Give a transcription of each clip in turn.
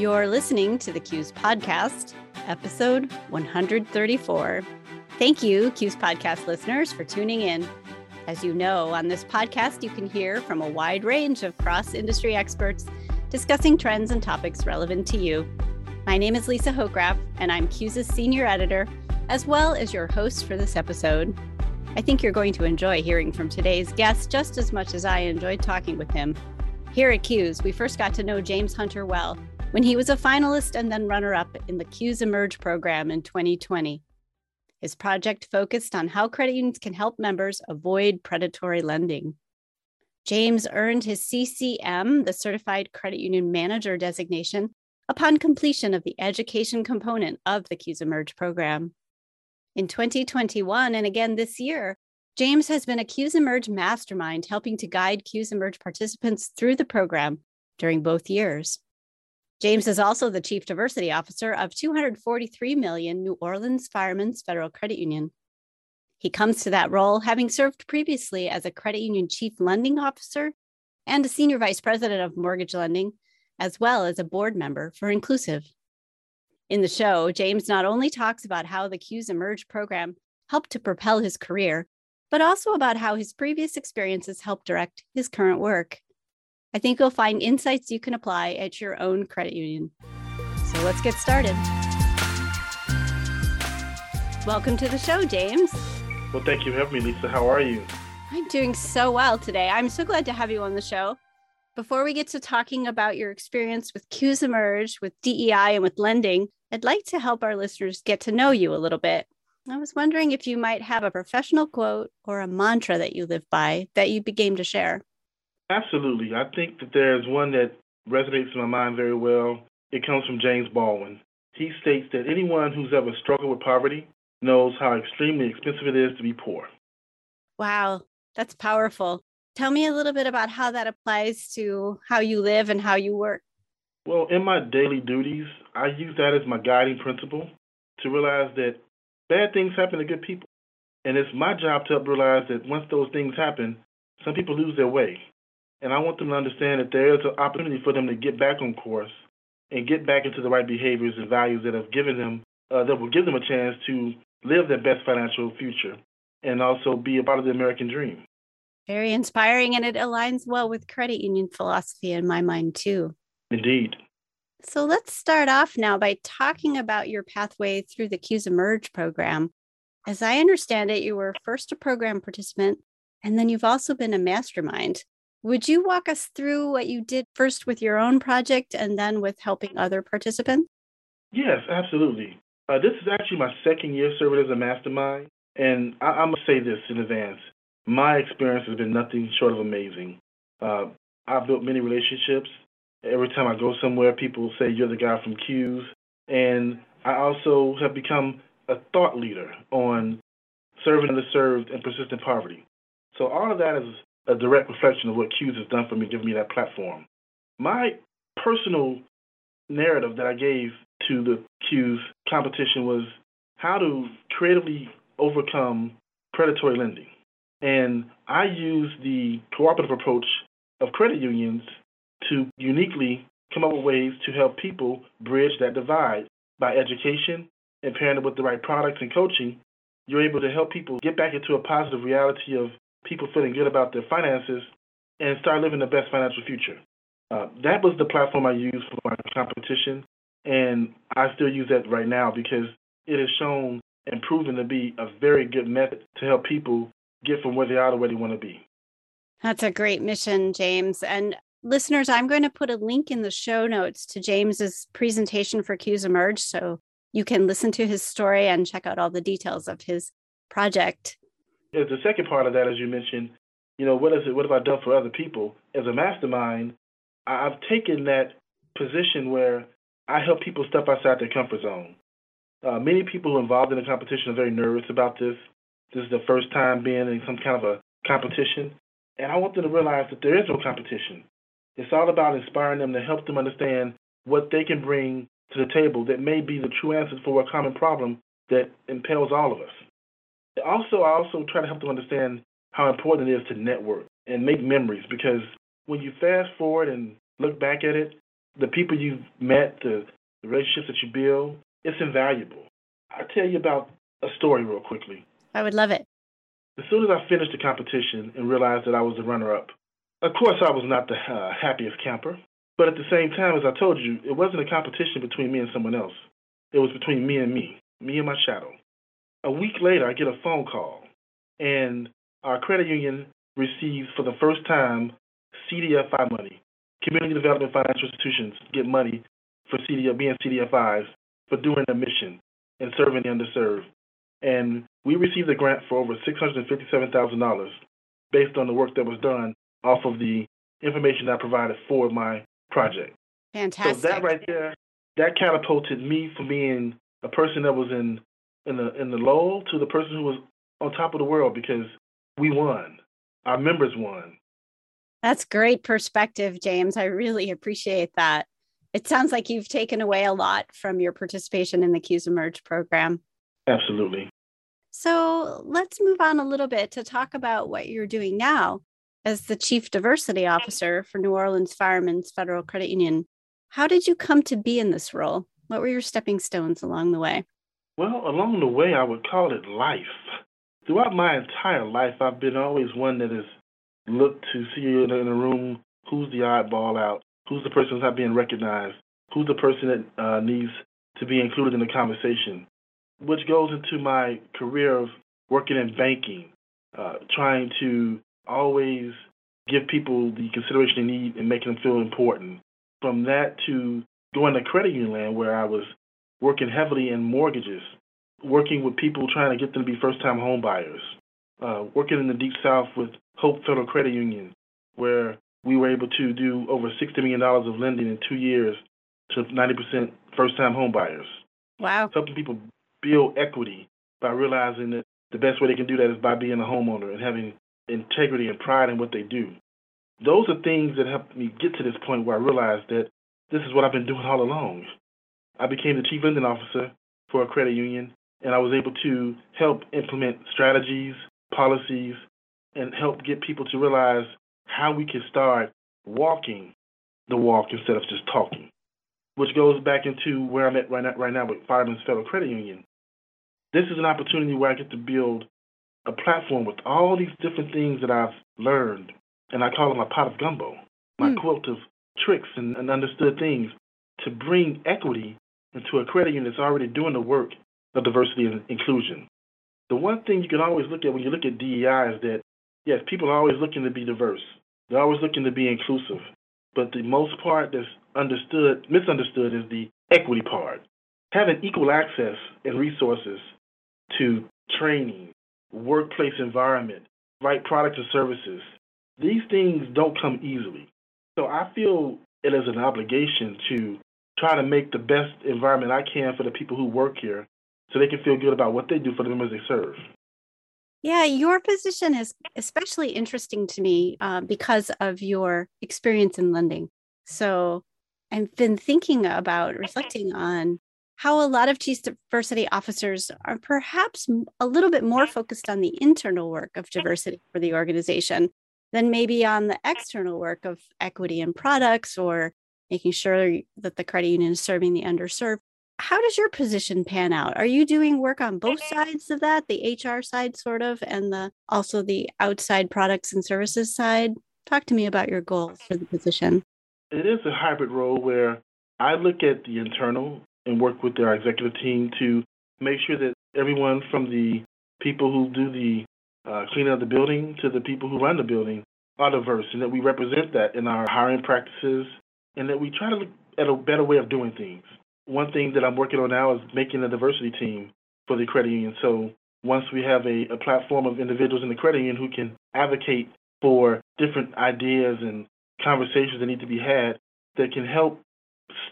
You're listening to the CUES Podcast, episode 134. Thank you, CUES Podcast listeners, for tuning in. As you know, on this podcast, you can hear from a wide range of cross industry experts discussing trends and topics relevant to you. My name is Lisa Hochgraf, and I'm CUES's senior editor, as well as your host for this episode. I think you're going to enjoy hearing from today's guest just as much as I enjoyed talking with him. Here at CUES, we first got to know James Hunter well when he was a finalist and then runner up in the CUES Emerge program in 2020. His project focused on how credit unions can help members avoid predatory lending. James earned his CCM, the Certified Credit Union Manager designation, upon completion of the education component of the CUES Emerge program. In 2021 and again this year, James has been a CUES Emerge mastermind helping to guide CUES Emerge participants through the program during both years. James is also the Chief Diversity Officer of 243 million New Orleans Firemen's Federal Credit Union. He comes to that role having served previously as a credit union chief lending officer and a senior vice president of mortgage lending, as well as a board member for Inclusiv. In the show, James not only talks about how the CUES Emerge program helped to propel his career, but also about how his previous experiences helped direct his current work. I think you'll find insights you can apply at your own credit union. So let's get started. Welcome to the show, James. Well, thank you for having me, Lisa. How are you? I'm doing so well today. I'm so glad to have you on the show. Before we get to talking about your experience with CUES Emerge, with DEI, and with lending, I'd like to help our listeners get to know you a little bit. I was wondering if you might have a professional quote or a mantra that you live by that you'd be game to share. Absolutely. I think that there's one that resonates in my mind very well. It comes from James Baldwin. He states that anyone who's ever struggled with poverty knows how extremely expensive it is to be poor. Wow, that's powerful. Tell me a little bit about how that applies to how you live and how you work. Well, in my daily duties, I use that as my guiding principle to realize that bad things happen to good people. And it's my job to help realize that once those things happen, some people lose their way. And I want them to understand that there is an opportunity for them to get back on course and get back into the right behaviors and values that have given them, uh, that will give them a chance to live their best financial future and also be a part of the American dream. Very inspiring, and it aligns well with credit union philosophy in my mind, too. Indeed. So let's start off now by talking about your pathway through the CUES Emerge program. As I understand it, you were first a program participant, and then you've also been a mastermind. Would you walk us through what you did first with your own project and then with helping other participants? Yes, absolutely. Uh, this is actually my second year serving as a mastermind. And I, I must say this in advance my experience has been nothing short of amazing. Uh, I've built many relationships. Every time I go somewhere, people say, You're the guy from CUES. And I also have become a thought leader on serving underserved and persistent poverty. So all of that is a direct reflection of what CUES has done for me, giving me that platform. My personal narrative that I gave to the CUES competition was how to creatively overcome predatory lending. And I use the cooperative approach of credit unions to uniquely come up with ways to help people bridge that divide by education and pairing it with the right products and coaching. You're able to help people get back into a positive reality of people feeling good about their finances and start living the best financial future. Uh, that was the platform I used for my competition, and I still use that right now because it has shown and proven to be a very good method to help people get from where they are to where they want to be. That's a great mission, James. And listeners, I'm going to put a link in the show notes to James's presentation for CUES Emerge so you can listen to his story and check out all the details of his project. The second part of that, as you mentioned, you know, what is it? What have I done for other people? As a mastermind, I've taken that position where I help people step outside their comfort zone. Uh, many people involved in the competition are very nervous about this. This is the first time being in some kind of a competition. And I want them to realize that there is no competition. It's all about inspiring them to help them understand what they can bring to the table that may be the true answer for a common problem that impels all of us. Also, I also try to help them understand how important it is to network and make memories because when you fast forward and look back at it, the people you've met, the, the relationships that you build, it's invaluable. I'll tell you about a story real quickly. I would love it. As soon as I finished the competition and realized that I was the runner up, of course I was not the uh, happiest camper. But at the same time, as I told you, it wasn't a competition between me and someone else. It was between me and me, me and my shadow. A week later, I get a phone call, and our credit union receives for the first time CDFI money. Community Development Financial Institutions get money for CDF, being CDFIs for doing their mission and serving the underserved. And we received a grant for over $657,000 based on the work that was done off of the information that I provided for my project. Fantastic. So that right there, that catapulted me from being a person that was in in the in the low to the person who was on top of the world because we won. Our members won. That's great perspective, James. I really appreciate that. It sounds like you've taken away a lot from your participation in the CUES Emerge program. Absolutely. So let's move on a little bit to talk about what you're doing now as the Chief Diversity Officer for New Orleans Firemen's Federal Credit Union. How did you come to be in this role? What were your stepping stones along the way? Well, along the way, I would call it life. Throughout my entire life, I've been always one that has looked to see in a room who's the oddball out, who's the person who's not being recognized, who's the person that uh, needs to be included in the conversation, which goes into my career of working in banking, uh, trying to always give people the consideration they need and making them feel important. From that to going to credit union land where I was working heavily in mortgages, working with people trying to get them to be first time home buyers, uh, working in the deep south with Hope Federal Credit Union, where we were able to do over $60 million of lending in two years to 90% first time home buyers. Wow. Helping people build equity by realizing that the best way they can do that is by being a homeowner and having integrity and pride in what they do. Those are things that helped me get to this point where I realized that this is what I've been doing all along. I became the chief lending officer for a credit union, and I was able to help implement strategies, policies, and help get people to realize how we can start walking the walk instead of just talking, which goes back into where I'm at right now, right now with Firemen's Federal Credit Union. This is an opportunity where I get to build a platform with all these different things that I've learned, and I call it my pot of gumbo, my mm. quilt of tricks and, and understood things to bring equity into a credit union that's already doing the work of diversity and inclusion. The one thing you can always look at when you look at DEI is that, yes, people are always looking to be diverse. They're always looking to be inclusive. But the most part that's understood, misunderstood, is the equity part. Having equal access and resources to training, workplace environment, right products and services. These things don't come easily. So I feel it is an obligation to try to make the best environment I can for the people who work here so they can feel good about what they do for the members they serve. Yeah, your position is especially interesting to me uh, because of your experience in lending. So I've been thinking about reflecting on how a lot of chief diversity officers are perhaps a little bit more focused on the internal work of diversity for the organization than maybe on the external work of equity and products or making sure that the credit union is serving the underserved. How does your position pan out? Are you doing work on both sides of that, the HR side sort of and the also the outside products and services side? Talk to me about your goals for the position. It is a hybrid role where I look at the internal and work with our executive team to make sure that everyone from the people who do the uh, cleaning of the building to the people who run the building are diverse and that we represent that in our hiring practices and that we try to look at a better way of doing things. One thing that I'm working on now is making a diversity team for the credit union. So once we have a, a platform of individuals in the credit union who can advocate for different ideas and conversations that need to be had that can help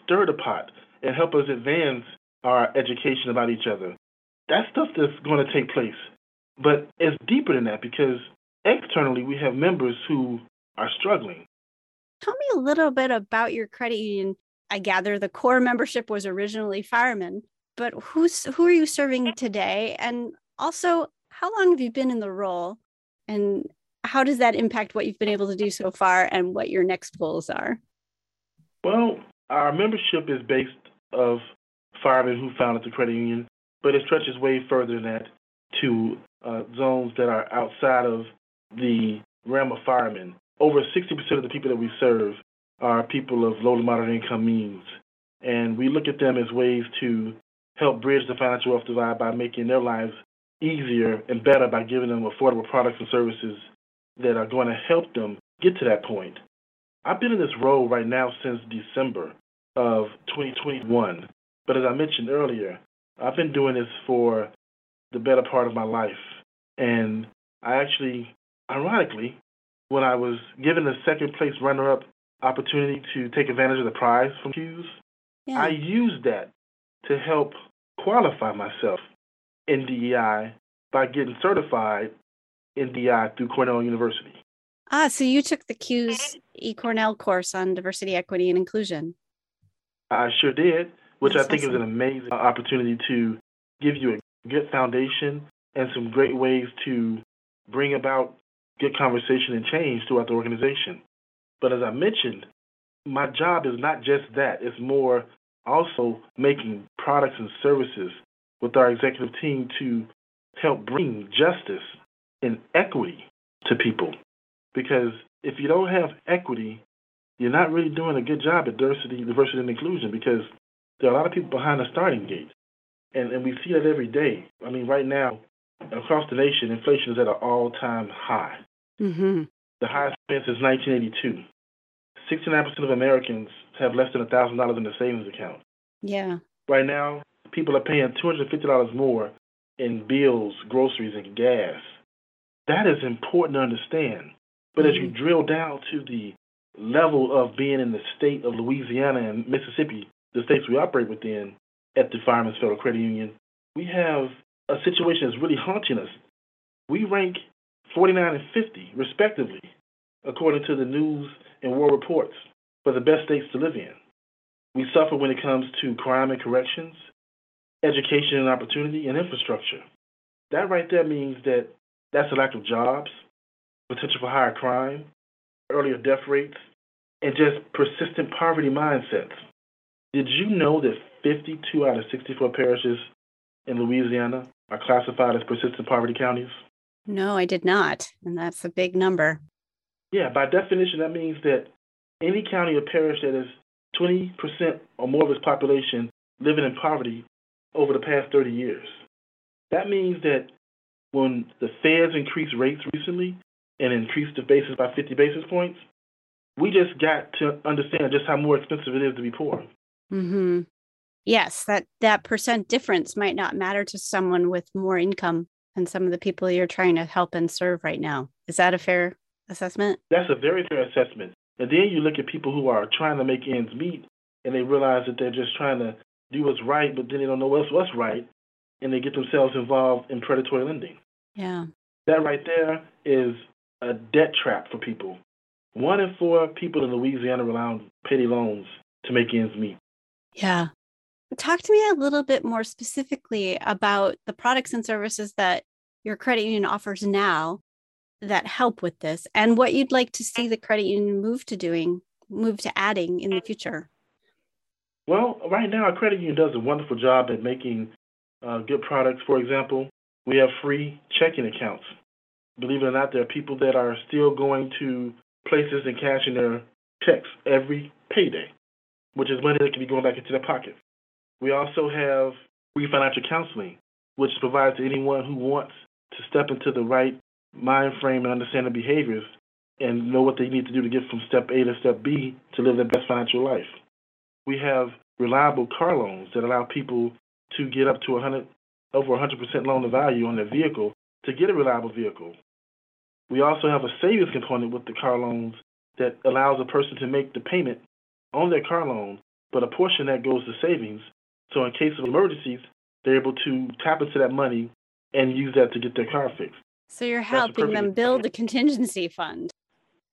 stir the pot and help us advance our education about each other. That's stuff that's going to take place. But it's deeper than that because externally we have members who are struggling. Tell me a little bit about your credit union. I gather the core membership was originally firemen, but who's who are you serving today? And also, how long have you been in the role? And how does that impact what you've been able to do so far and what your next goals are? Well, Our membership is based of firemen who founded the credit union, but it stretches way further than that to uh, zones that are outside of the realm of firemen. Over 60% of the people that we serve are people of low to moderate income means, and we look at them as ways to help bridge the financial wealth divide by making their lives easier and better by giving them affordable products and services that are going to help them get to that point. I've been in this role right now since December of 2021, but as I mentioned earlier, I've been doing this for the better part of my life. And I actually, ironically, when I was given the second place runner up opportunity to take advantage of the prize from CUES, yeah. I used that to help qualify myself in DEI by getting certified in DEI through Cornell University. Ah, so you took the CUES eCornell course on diversity, equity, and inclusion. I sure did, which That's I think awesome. is an amazing opportunity to give you a good foundation and some great ways to bring about good conversation and change throughout the organization. But as I mentioned, my job is not just that, it's more also making products and services with our executive team to help bring justice and equity to people. Because if you don't have equity, you're not really doing a good job at diversity, diversity and inclusion because there are a lot of people behind the starting gate. And, and we see that every day. I mean, right now, across the nation, inflation is at an all time high. Mm-hmm. The highest since 1982. 69% of Americans have less than $1,000 in their savings account. Yeah. Right now, people are paying $250 more in bills, groceries, and gas. That is important to understand. But mm-hmm. as you mm-hmm. drill down to the level of being in the state of Louisiana and Mississippi, the states we operate within, at the Firemen's Federal Credit Union, we have a situation that's really haunting us. We rank 49 and 50, respectively, according to the news and world reports, for the best states to live in. We suffer when it comes to crime and corrections, education and opportunity, and infrastructure. That right there means that that's a lack of jobs, potential for higher crime, earlier death rates, and just persistent poverty mindsets. Did you know that 52 out of 64 parishes in Louisiana are classified as persistent poverty counties? No, I did not. And that's a big number. Yeah, by definition, that means that any county or parish that has 20% or more of its population living in poverty over the past 30 years. That means that when the feds increased rates recently and increased the basis by 50 basis points, we just got to understand just how more expensive it is to be poor. Mm-hmm. Yes, that that percent difference might not matter to someone with more income than some of the people you're trying to help and serve right now. Is that a fair assessment? That's a very fair assessment. And then you look at people who are trying to make ends meet and they realize that they're just trying to do what's right, but then they don't know what's what's right, and they get themselves involved in predatory lending. Yeah. That right there is a debt trap for people. One in four people in Louisiana rely on payday loans to make ends meet. Yeah. Talk to me a little bit more specifically about the products and services that your credit union offers now that help with this and what you'd like to see the credit union move to doing, move to adding in the future. Well, right now, our credit union does a wonderful job at making uh, good products. For example, we have free checking accounts. Believe it or not, there are people that are still going to places and cashing their checks every payday, which is money that can be going back into their pocket. We also have free financial counseling, which is provided to anyone who wants to step into the right mind frame and understand the behaviors and know what they need to do to get from step A to step B to live their best financial life. We have reliable car loans that allow people to get up to 100, over 100% loan to value on their vehicle to get a reliable vehicle. We also have a savings component with the car loans that allows a person to make the payment on their car loan, but a portion that goes to savings. So in case of emergencies, they're able to tap into that money and use that to get their car fixed. So you're helping them build a contingency fund.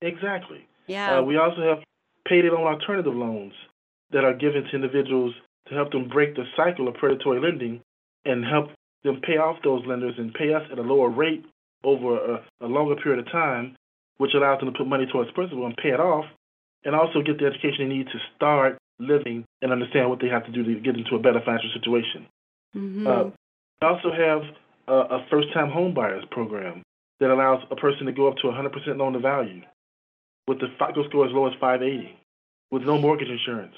Exactly. Yeah. Uh, we also have payday loan alternative loans that are given to individuals to help them break the cycle of predatory lending and help them pay off those lenders and pay us at a lower rate over a, a longer period of time, which allows them to put money towards principal and pay it off, and also get the education they need to start living and understand what they have to do to get into a better financial situation. Mm-hmm. Uh, we also have a, a first-time home buyers program that allows a person to go up to 100% loan to value with the FICO score as low as 580 with no mortgage insurance.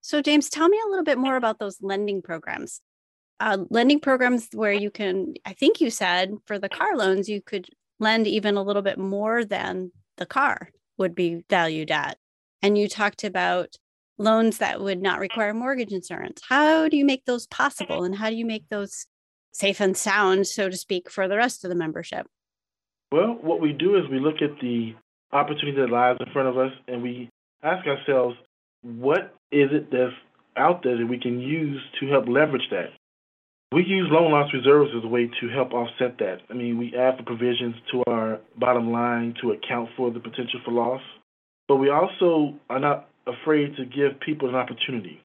So, James, tell me a little bit more about those lending programs. Uh, lending programs where you can, I think you said for the car loans, you could lend even a little bit more than the car would be valued at. And you talked about loans that would not mm-hmm. require mortgage insurance. How do you make those mm-hmm. possible? And how do you make those safe and sound, so to speak, for the rest of the membership? Well, what we do is we look at the opportunity that lies in front of us and we ask ourselves, what is it that's out there that we can use to help leverage that? We use loan loss reserves as a way to help offset that. I mean, we add the provisions to our bottom line to account for the potential for loss, but we also are not afraid to give people an opportunity.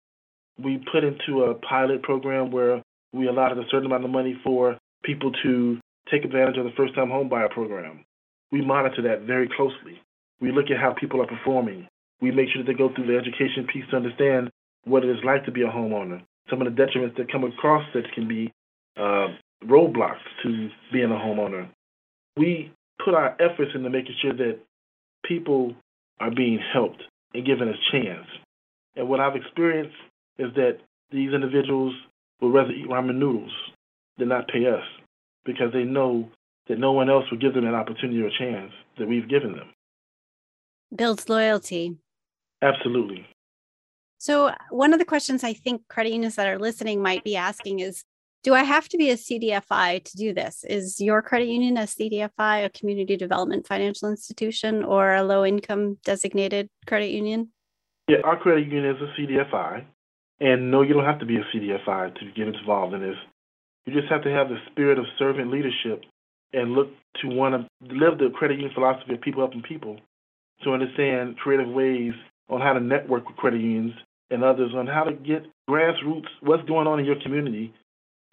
We put into a pilot program where we allotted a certain amount of money for people to take advantage of the first time homebuyer program. We monitor that very closely. We look at how people are performing. We make sure that they go through the education piece to understand what it is like to be a homeowner. Some of the detriments that come across that can be uh, roadblocks to being a homeowner. We put our efforts into making sure that people are being helped and given a chance. And what I've experienced is that these individuals would rather eat ramen noodles than not pay us because they know that no one else would give them an opportunity or a chance that we've given them. Builds loyalty. Absolutely. So, one of the questions I think credit unions that are listening might be asking is Do I have to be a CDFI to do this? Is your credit union a CDFI, a community development financial institution, or a low income designated credit union? Yeah, our credit union is a CDFI. And no, you don't have to be a CDFI to get involved in this. You just have to have the spirit of servant leadership and look to want to live the credit union philosophy of people helping people to understand creative ways on how to network with credit unions and others on how to get grassroots, what's going on in your community,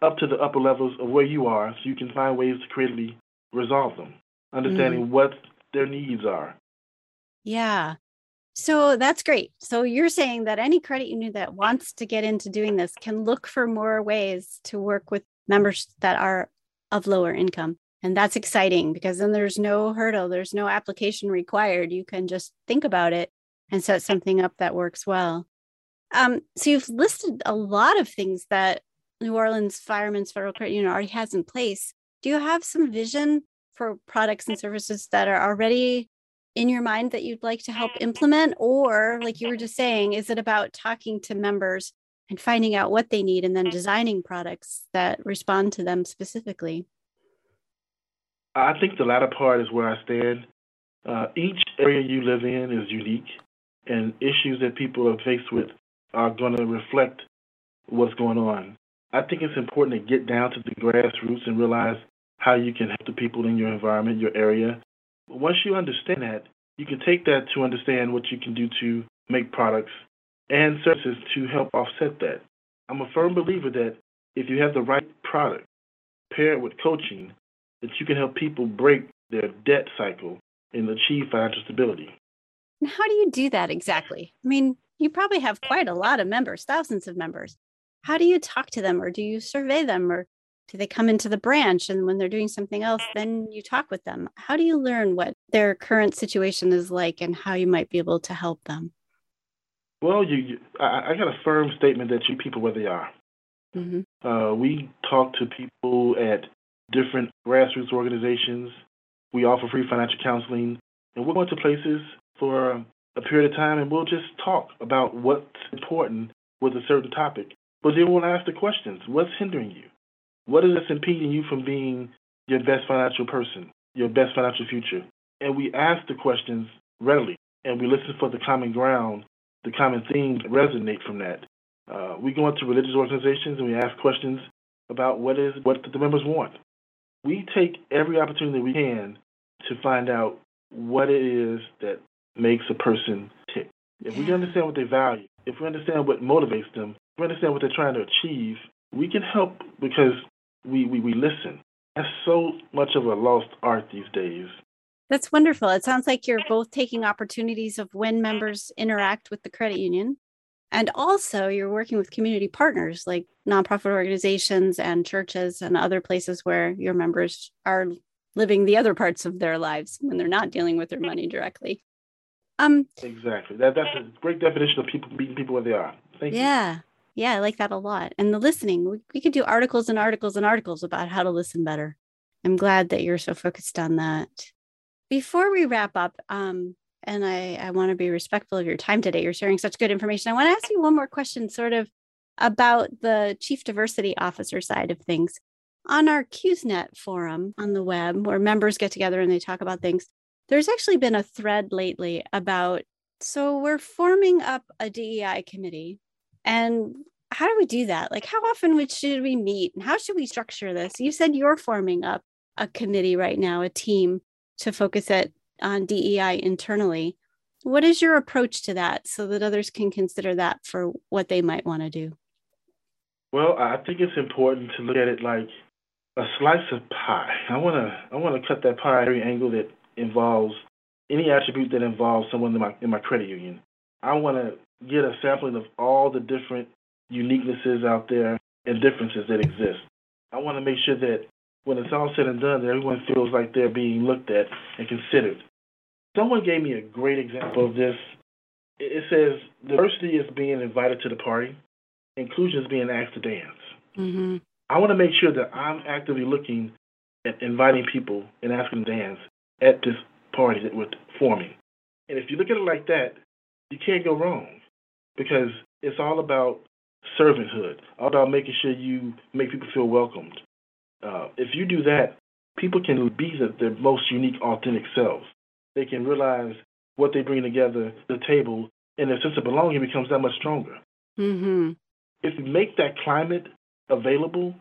up to the upper levels of where you are so you can find ways to creatively resolve them, understanding mm. what their needs are. Yeah. So that's great. So you're saying that any credit union that wants to get into doing this can look for more ways to work with members that are of lower income. And that's exciting because then there's no hurdle, there's no application required. You can just think about it and set something up that works well. Um, so you've listed a lot of things that New Orleans Firemen's Federal Credit Union already has in place. Do you have some vision for products and services that are already in your mind that you'd like to help implement? Or, like you were just saying, is it about talking to members and finding out what they need and then designing products that respond to them specifically? I think the latter part is where I stand. Uh, each area you live in is unique, and issues that people are faced with are going to reflect what's going on. I think it's important to get down to the grassroots and realize how you can help the people in your environment, your area. Once you understand that, you can take that to understand what you can do to make products and services to help offset that. I'm a firm believer that if you have the right product paired with coaching, that you can help people break their debt cycle and achieve financial stability. How do you do that exactly? I mean, you probably have quite a lot of members, thousands of members. How do you talk to them or do you survey them or do they come into the branch and when they're doing something else then you talk with them? How do you learn what their current situation is like and how you might be able to help them? Well, you, you I, I, got a firm statement that you people where they are. Mm-hmm. Uh, we talk to people at different grassroots organizations. We offer free financial counseling, and we're going to places for a period of time and we'll just talk about what's important with a certain topic. But then we'll ask the questions what's hindering you? What is impeding you from being your best financial person, your best financial future? And we ask the questions readily and we listen for the common ground, the common themes resonate from that. Uh, we go into religious organizations and we ask questions about what is what the members want. We take every opportunity we can to find out what it is that makes a person tick. If we understand what they value, if we understand what motivates them, we understand what they're trying to achieve, we can help because we, we, we listen. That's so much of a lost art these days. That's wonderful. It sounds like you're both taking opportunities of when members interact with the credit union. And also, you're working with community partners like nonprofit organizations and churches and other places where your members are living the other parts of their lives when they're not dealing with their money directly. Um, exactly. That, that's a great definition of people meeting people where they are. Thank you yeah. You. Yeah, I like that a lot. And the listening, we, we could do articles and articles and articles about how to listen better. I'm glad that you're so focused on that. Before we wrap up, um, and I, I want to be respectful of your time today. You're sharing such good information. I want to ask you one more question, sort of about the Chief Diversity Officer side of things. On our CUESNet forum on the web, where members get together and they talk about things, there's actually been a thread lately about so we're forming up a DEI committee. And how do we do that? Like, how often should we meet? And how should we structure this? You said you're forming up a committee right now, a team to focus it on DEI internally. What is your approach to that so that others can consider that for what they might want to do? Well, I think it's important to look at it like a slice of pie. I want to I want to cut that pie every angle that involves any attribute that involves someone in my in my credit union. I want to get a sampling of all the different uniquenesses out there and differences that exist. I want to make sure that when it's all said and done, that everyone feels like they're being looked at and considered. Someone gave me a great example of this. It says diversity is being invited to the party, inclusion is being asked to dance. Mm-hmm. I want to make sure that I'm actively looking at inviting people and asking them to dance at this party that we're forming. And if you look at it like that, you can't go wrong because it's all about servanthood, all about making sure you make people feel welcomed, uh, if you do that, people can be the, their most unique, authentic selves. They can realize what they bring together the table, and their sense of belonging becomes that much stronger. Mm-hmm. If you make that climate available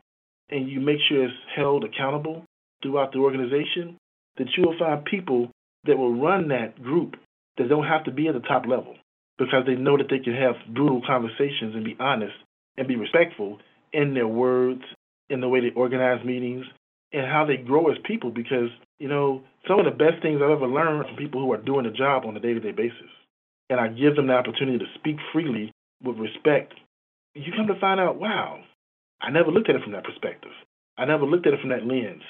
and you make sure it's held accountable throughout the organization, that you will find people that will run that group that don't have to be at the top level because they know that they can have brutal conversations and be honest and be respectful in their words in the way they organize meetings and how they grow as people because, you know, some of the best things I've ever learned from people who are doing the job on a day to day basis. And I give them the opportunity to speak freely with respect. You come to find out, wow, I never looked at it from that perspective. I never looked at it from that lens.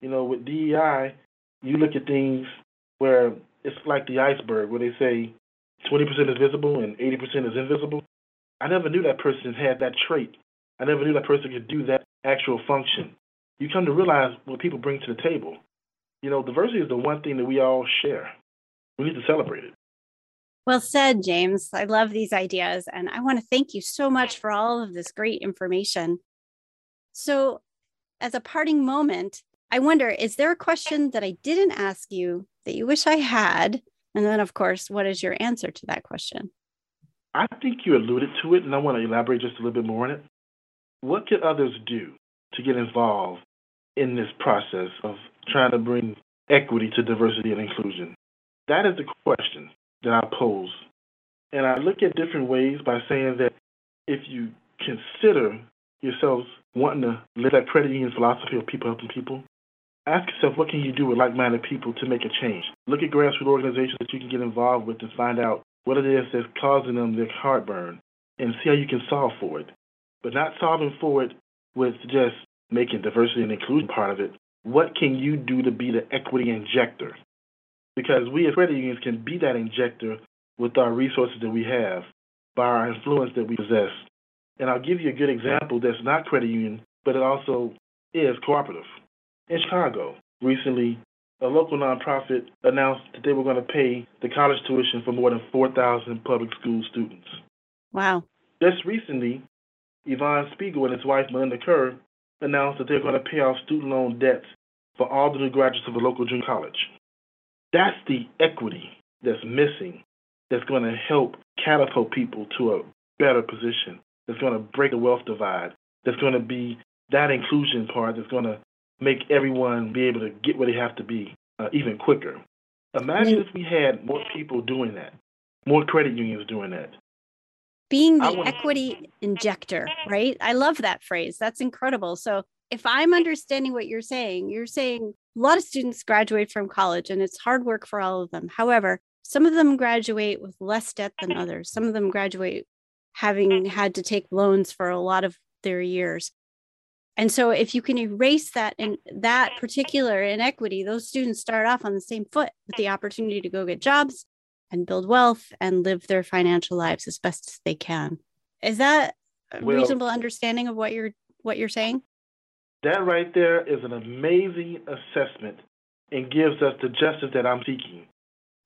You know, with DEI, you look at things where it's like the iceberg, where they say 20% is visible and 80% is invisible. I never knew that person had that trait. I never knew that person could do that actual function. You come to realize what people bring to the table. You know, diversity is the one thing that we all share. We need to celebrate it. Well said, James. I love these ideas. And I want to thank you so much for all of this great information. So, as a parting moment, I wonder is there a question that I didn't ask you that you wish I had? And then, of course, what is your answer to that question? I think you alluded to it, and I want to elaborate just a little bit more on it. What can others do to get involved in this process of trying to bring equity to diversity and inclusion? That is the question that I pose. And I look at different ways by saying that if you consider yourselves wanting to live that credit union philosophy of people helping people, ask yourself what can you do with like-minded people to make a change. Look at grassroots organizations that you can get involved with and find out what it is that's causing them their heartburn and see how you can solve for it but not solving for it with just making diversity and inclusion part of it. What can you do to be the equity injector? Because we as credit unions can be that injector with our resources that we have, by our influence that we possess. And I'll give you a good example that's not credit union, but it also is cooperative. In Chicago, recently, a local nonprofit announced that they were going to pay the college tuition for more than 4,000 public school students. Wow. Just recently, Evan Spiegel and his wife Miranda Kerr announced that they're going to pay off student loan debts for all the new graduates of a local junior college. That's the equity that's missing that's going to help catapult people to a better position, that's going to break the wealth divide, that's going to be that inclusion part that's going to make everyone be able to get where they have to be uh, even quicker. Imagine if we had more people doing that, more credit unions doing that, being the equity injector, right? I love that phrase. That's incredible. So if I'm understanding what you're saying, you're saying a lot of students graduate from college and it's hard work for all of them. However, some of them graduate with less debt than others. Some of them graduate having had to take loans for a lot of their years. And so if you can erase that and that particular inequity, those students start off on the same foot with the opportunity to go get jobs and build wealth and live their financial lives as best as they can. Is that a well, reasonable understanding of what you're what you're saying? That right there is an amazing assessment and gives us the justice that I'm seeking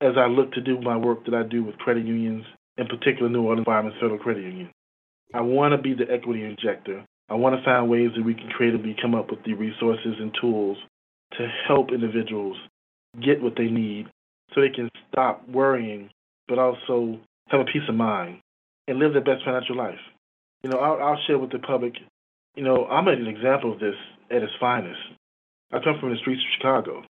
as I look to do my work that I do with credit unions, in particular New Orleans Firemen's Federal Credit Union. I want to be the equity injector. I want to find ways that we can creatively come up with the resources and tools to help individuals get what they need so they can stop worrying, but also have a peace of mind and live their best financial life. You know, I'll, I'll share with the public, you know, I'm an example of this at its finest. I come from the streets of Chicago.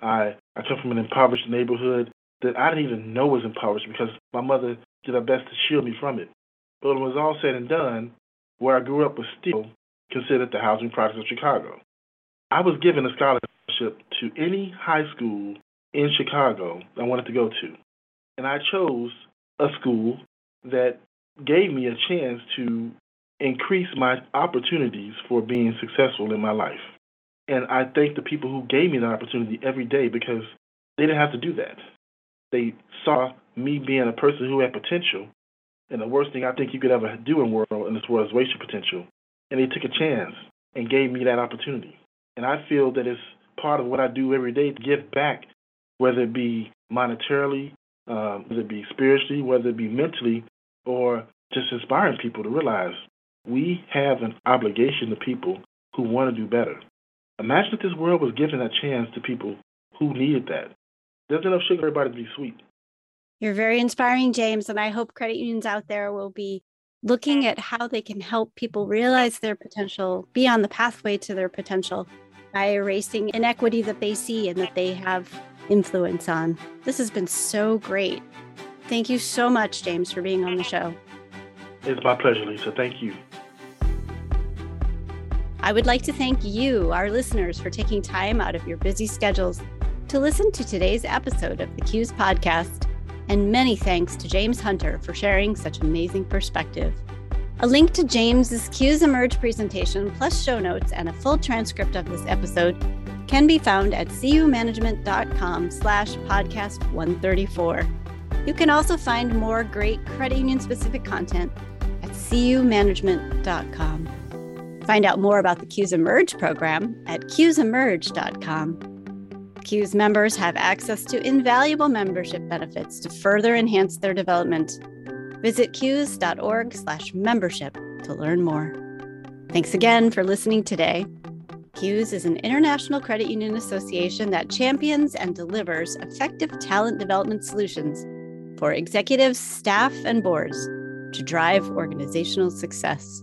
I, I come from an impoverished neighborhood that I didn't even know was impoverished because my mother did her best to shield me from it. But when it was all said and done, where I grew up was still considered the housing project of Chicago. I was given a scholarship to any high school in Chicago I wanted to go to. And I chose a school that gave me a chance to increase my opportunities for being successful in my life. And I thank the people who gave me that opportunity every day because they didn't have to do that. They saw me being a person who had potential and the worst thing I think you could ever do in world in this world is waste your potential. And they took a chance and gave me that opportunity. And I feel that it's part of what I do every day to give back, whether it be monetarily, um, whether it be spiritually, whether it be mentally, or just inspiring people to realize we have an obligation to people who want to do better. Imagine if this world was giving a chance to people who needed that. There's enough sugar for everybody to be sweet. You're very inspiring, James. And I hope credit unions out there will be looking at how they can help people realize their potential, be on the pathway to their potential by erasing inequity that they see and that they have influence on. This has been so great. Thank you so much, James, for being on the show. It's my pleasure, Lisa. Thank you. I would like to thank you, our listeners, for taking time out of your busy schedules to listen to today's episode of the CUES podcast. And many thanks to James Hunter for sharing such amazing perspective. A link to James's CUES Emerge presentation, plus show notes and a full transcript of this episode can be found at cumanagement.com slash podcast 134. You can also find more great credit union specific content at cumanagement.com. Find out more about the CUES Emerge program at cuesemerge.com. CUES members have access to invaluable membership benefits to further enhance their development. Visit cues.org/membership to learn more. Thanks again for listening today. CUES is an international credit union association that champions and delivers effective talent development solutions for executives, staff, and boards to drive organizational success.